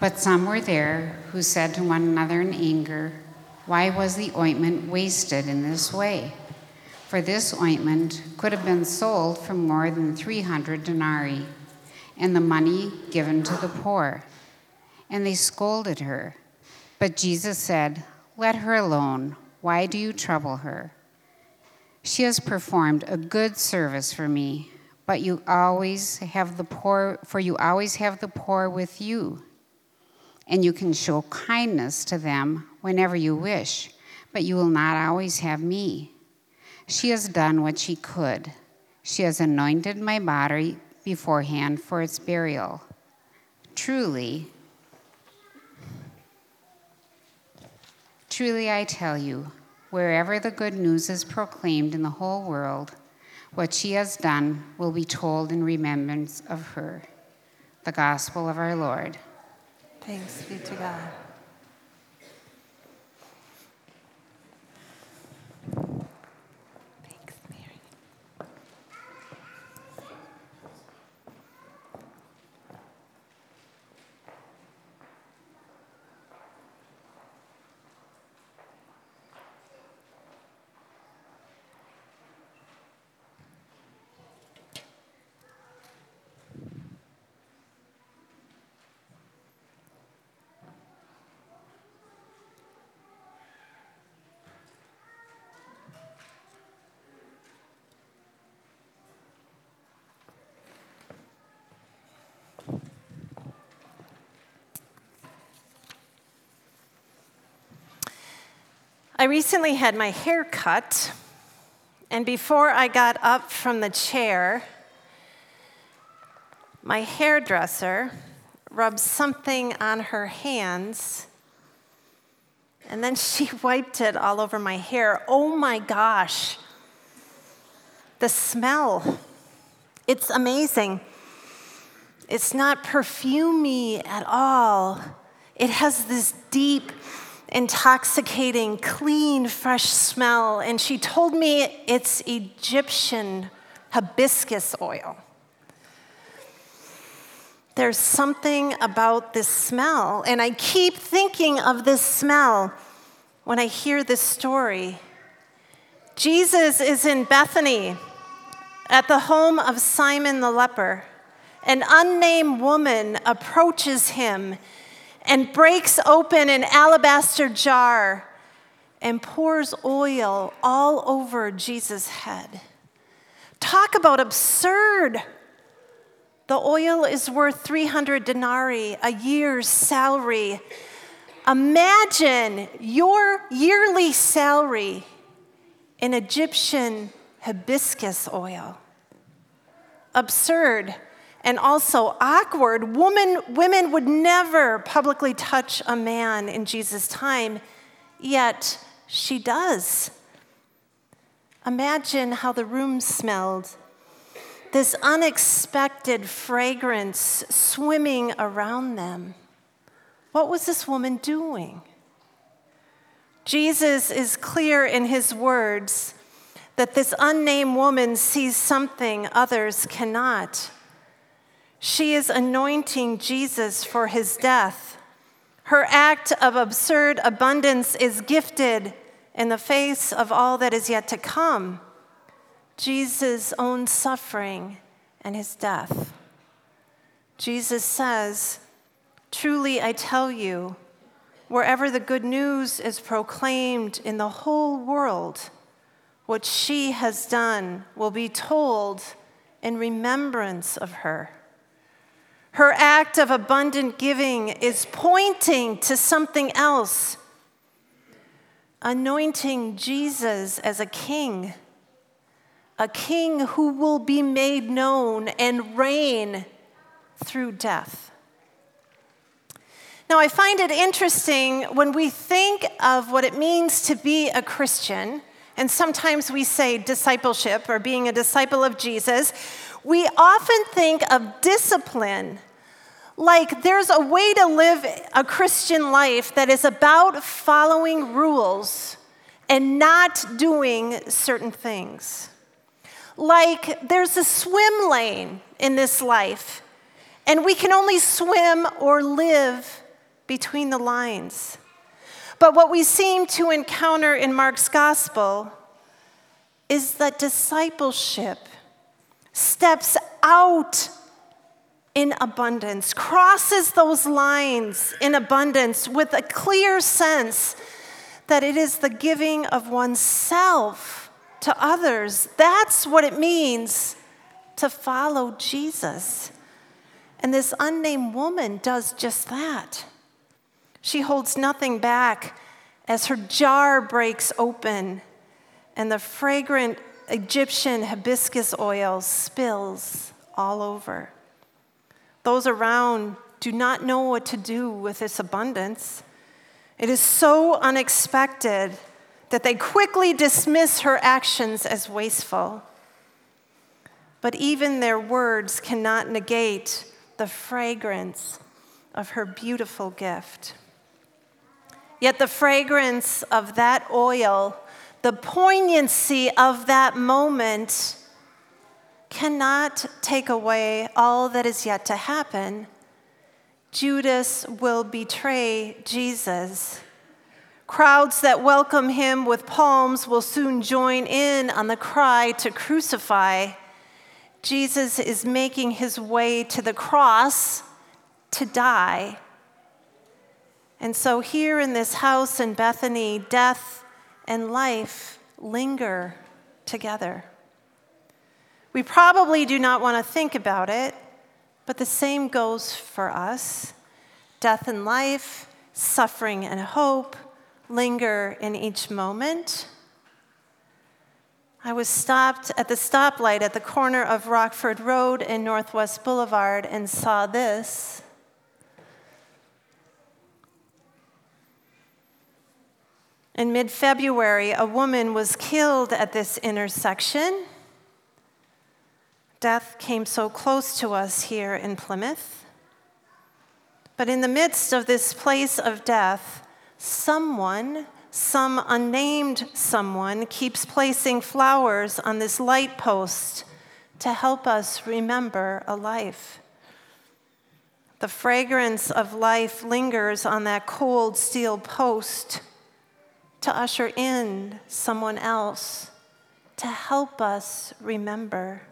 But some were there who said to one another in anger, Why was the ointment wasted in this way? For this ointment could have been sold for more than 300 denarii, and the money given to the poor. And they scolded her. But Jesus said, Let her alone. Why do you trouble her? She has performed a good service for me, but you always have the poor, for you always have the poor with you and you can show kindness to them whenever you wish, but you will not always have me. She has done what she could. She has anointed my body beforehand for its burial. Truly, truly I tell you, wherever the good news is proclaimed in the whole world, what she has done will be told in remembrance of her. The gospel of our Lord. Thanks be to God. I recently had my hair cut, and before I got up from the chair, my hairdresser rubbed something on her hands, and then she wiped it all over my hair. Oh my gosh, the smell. It's amazing. It's not perfumey at all. It has this deep, intoxicating, clean, fresh smell. And she told me it's Egyptian hibiscus oil. There's something about this smell, and I keep thinking of this smell when I hear this story. Jesus is in Bethany at the home of Simon the leper. An unnamed woman approaches him and breaks open an alabaster jar and pours oil all over Jesus' head. Talk about absurd. The oil is worth 300 denarii, a year's salary. Imagine your yearly salary in Egyptian hibiscus oil. Absurd and also awkward. Woman, women would never publicly touch a man in Jesus' time, yet she does. Imagine how the room smelled. This unexpected fragrance swimming around them. What was this woman doing? Jesus is clear in his words that this unnamed woman sees something others cannot. She is anointing Jesus for his death. Her act of absurd abundance is gifted in the face of all that is yet to come Jesus' own suffering and his death. Jesus says, Truly I tell you, wherever the good news is proclaimed in the whole world, what she has done will be told in remembrance of her. Her act of abundant giving is pointing to something else anointing Jesus as a king, a king who will be made known and reign through death. Now, I find it interesting when we think of what it means to be a Christian, and sometimes we say discipleship or being a disciple of Jesus, we often think of discipline like there's a way to live a Christian life that is about following rules and not doing certain things. Like there's a swim lane in this life, and we can only swim or live between the lines. But what we seem to encounter in Mark's gospel is that discipleship steps out in abundance, crosses those lines in abundance with a clear sense that it is the giving of oneself to others. That's what it means to follow Jesus. And this unnamed woman does just that. She holds nothing back as her jar breaks open and the fragrant Egyptian hibiscus oil spills all over. Those around do not know what to do with this abundance. It is so unexpected that they quickly dismiss her actions as wasteful. But even their words cannot negate the fragrance of her beautiful gift. Yet the fragrance of that oil, the poignancy of that moment, cannot take away all that is yet to happen. Judas will betray Jesus. Crowds that welcome him with palms will soon join in on the cry to crucify. Jesus is making his way to the cross to die. And so, here in this house in Bethany, death and life linger together. We probably do not want to think about it, but the same goes for us. Death and life, suffering and hope linger in each moment. I was stopped at the stoplight at the corner of Rockford Road and Northwest Boulevard and saw this. In mid February, a woman was killed at this intersection. Death came so close to us here in Plymouth. But in the midst of this place of death, someone, some unnamed someone, keeps placing flowers on this light post to help us remember a life. The fragrance of life lingers on that cold steel post to usher in someone else to help us remember.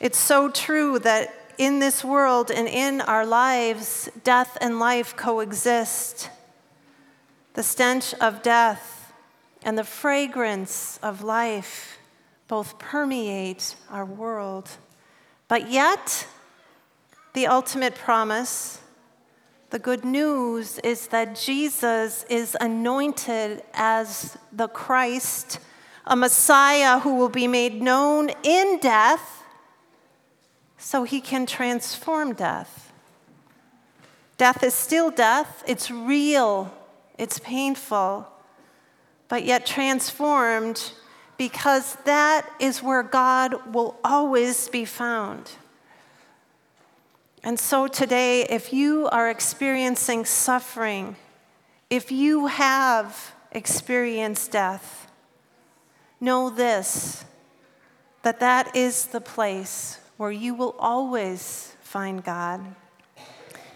It's so true that in this world and in our lives, death and life coexist. The stench of death and the fragrance of life both permeate our world. But yet, the ultimate promise the good news is that Jesus is anointed as the Christ, a Messiah who will be made known in death so he can transform death. Death is still death, it's real, it's painful, but yet transformed because that is where God will always be found. And so today, if you are experiencing suffering, if you have experienced death, know this that that is the place where you will always find God.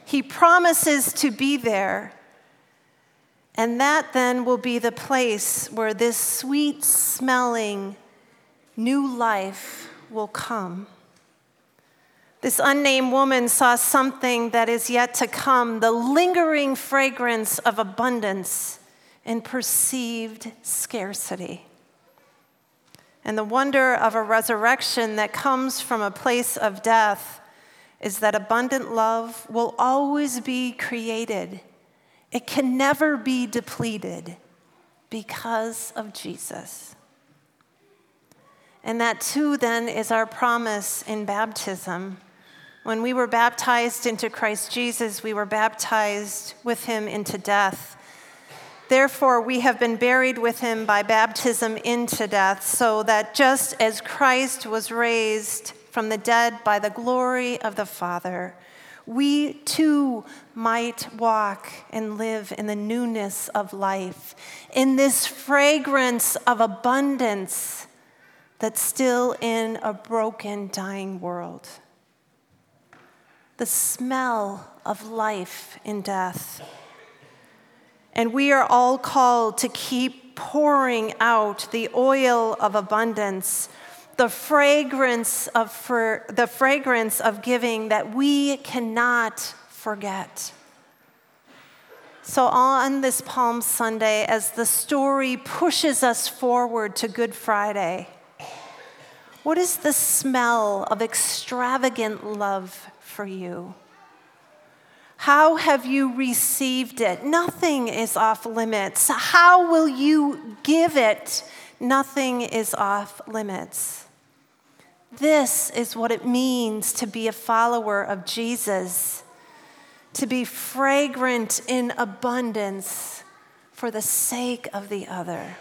He promises to be there. And that then will be the place where this sweet smelling new life will come. This unnamed woman saw something that is yet to come the lingering fragrance of abundance and perceived scarcity. And the wonder of a resurrection that comes from a place of death is that abundant love will always be created, it can never be depleted because of Jesus. And that too, then, is our promise in baptism when we were baptized into Christ Jesus, we were baptized with him into death. Therefore, we have been buried with him by baptism into death, so that just as Christ was raised from the dead by the glory of the Father, we too might walk and live in the newness of life, in this fragrance of abundance that's still in a broken, dying world. the smell of life in death. And we are all called to keep pouring out the oil of abundance, the fragrance of, for, the fragrance of giving that we cannot forget. So, on this Palm Sunday, as the story pushes us forward to Good Friday, what is the smell of extravagant love for you? How have you received it? Nothing is off limits. How will you give it? Nothing is off limits. This is what it means to be a follower of Jesus to be fragrant in abundance for the sake of the other.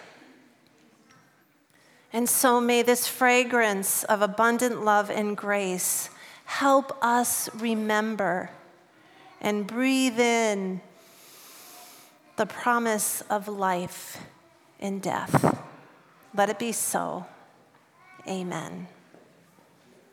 And so may this fragrance of abundant love and grace help us remember and breathe in the promise of life in death. Let it be so. Amen.